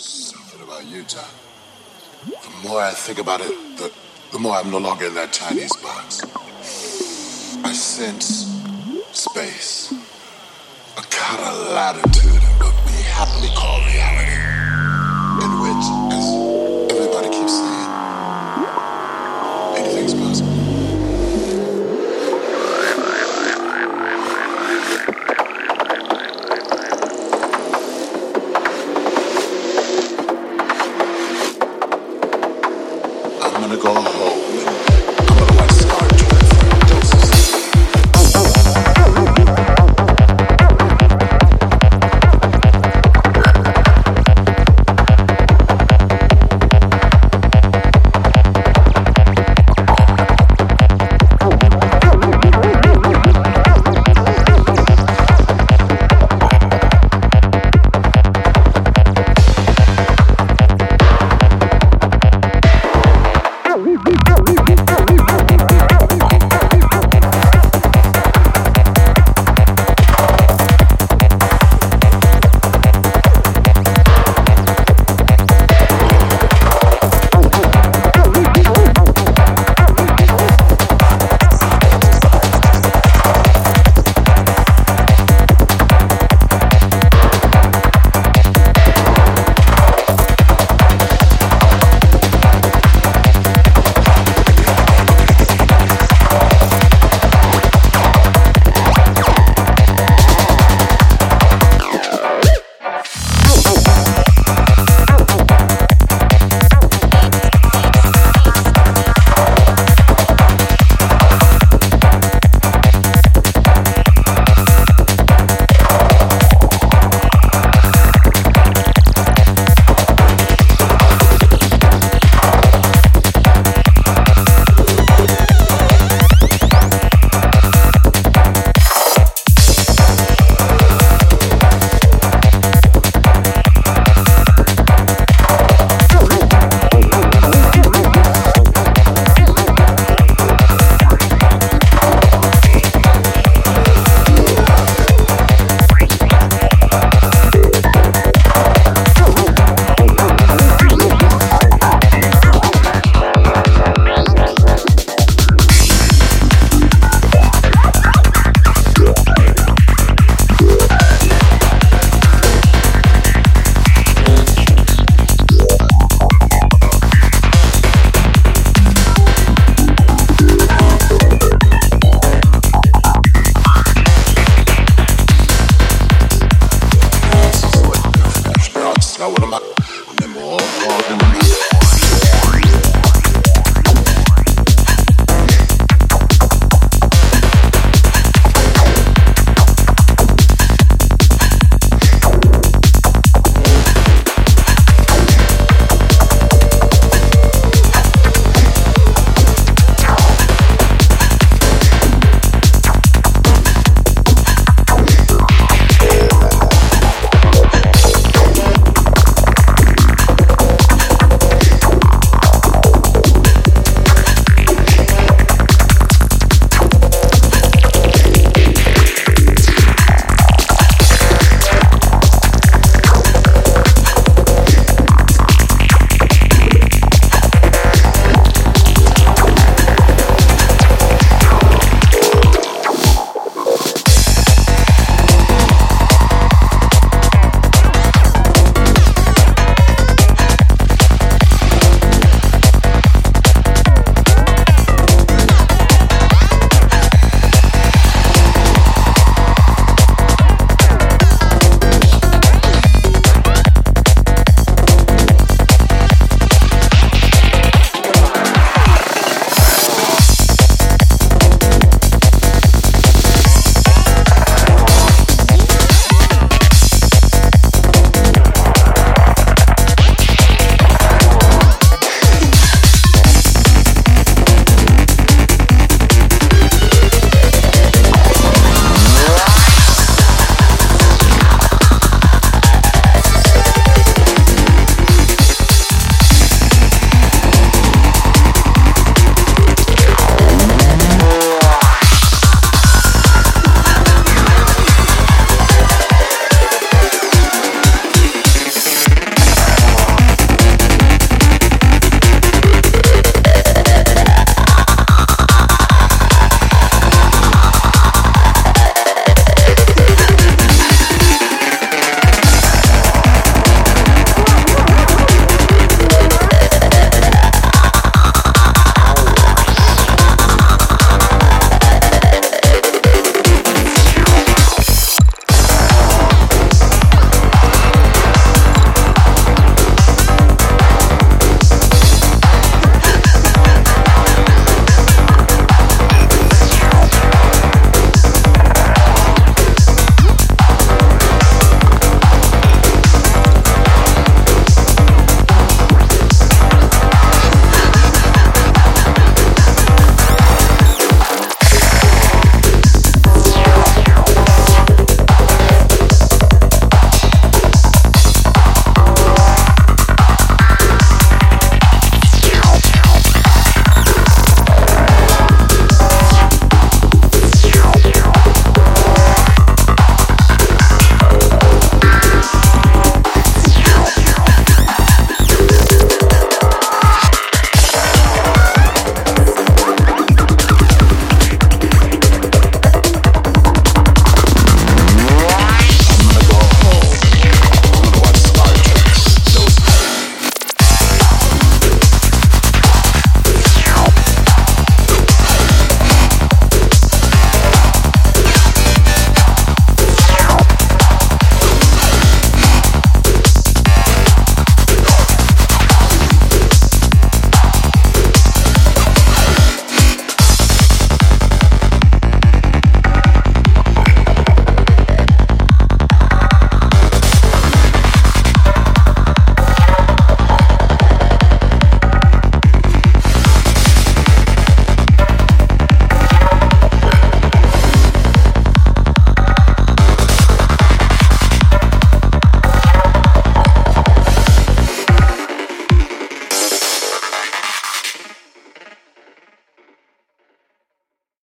Something about Utah. The more I think about it, the, the more I'm no longer in that Chinese box. I sense space, a kind of latitude Gonna go. home I what am I?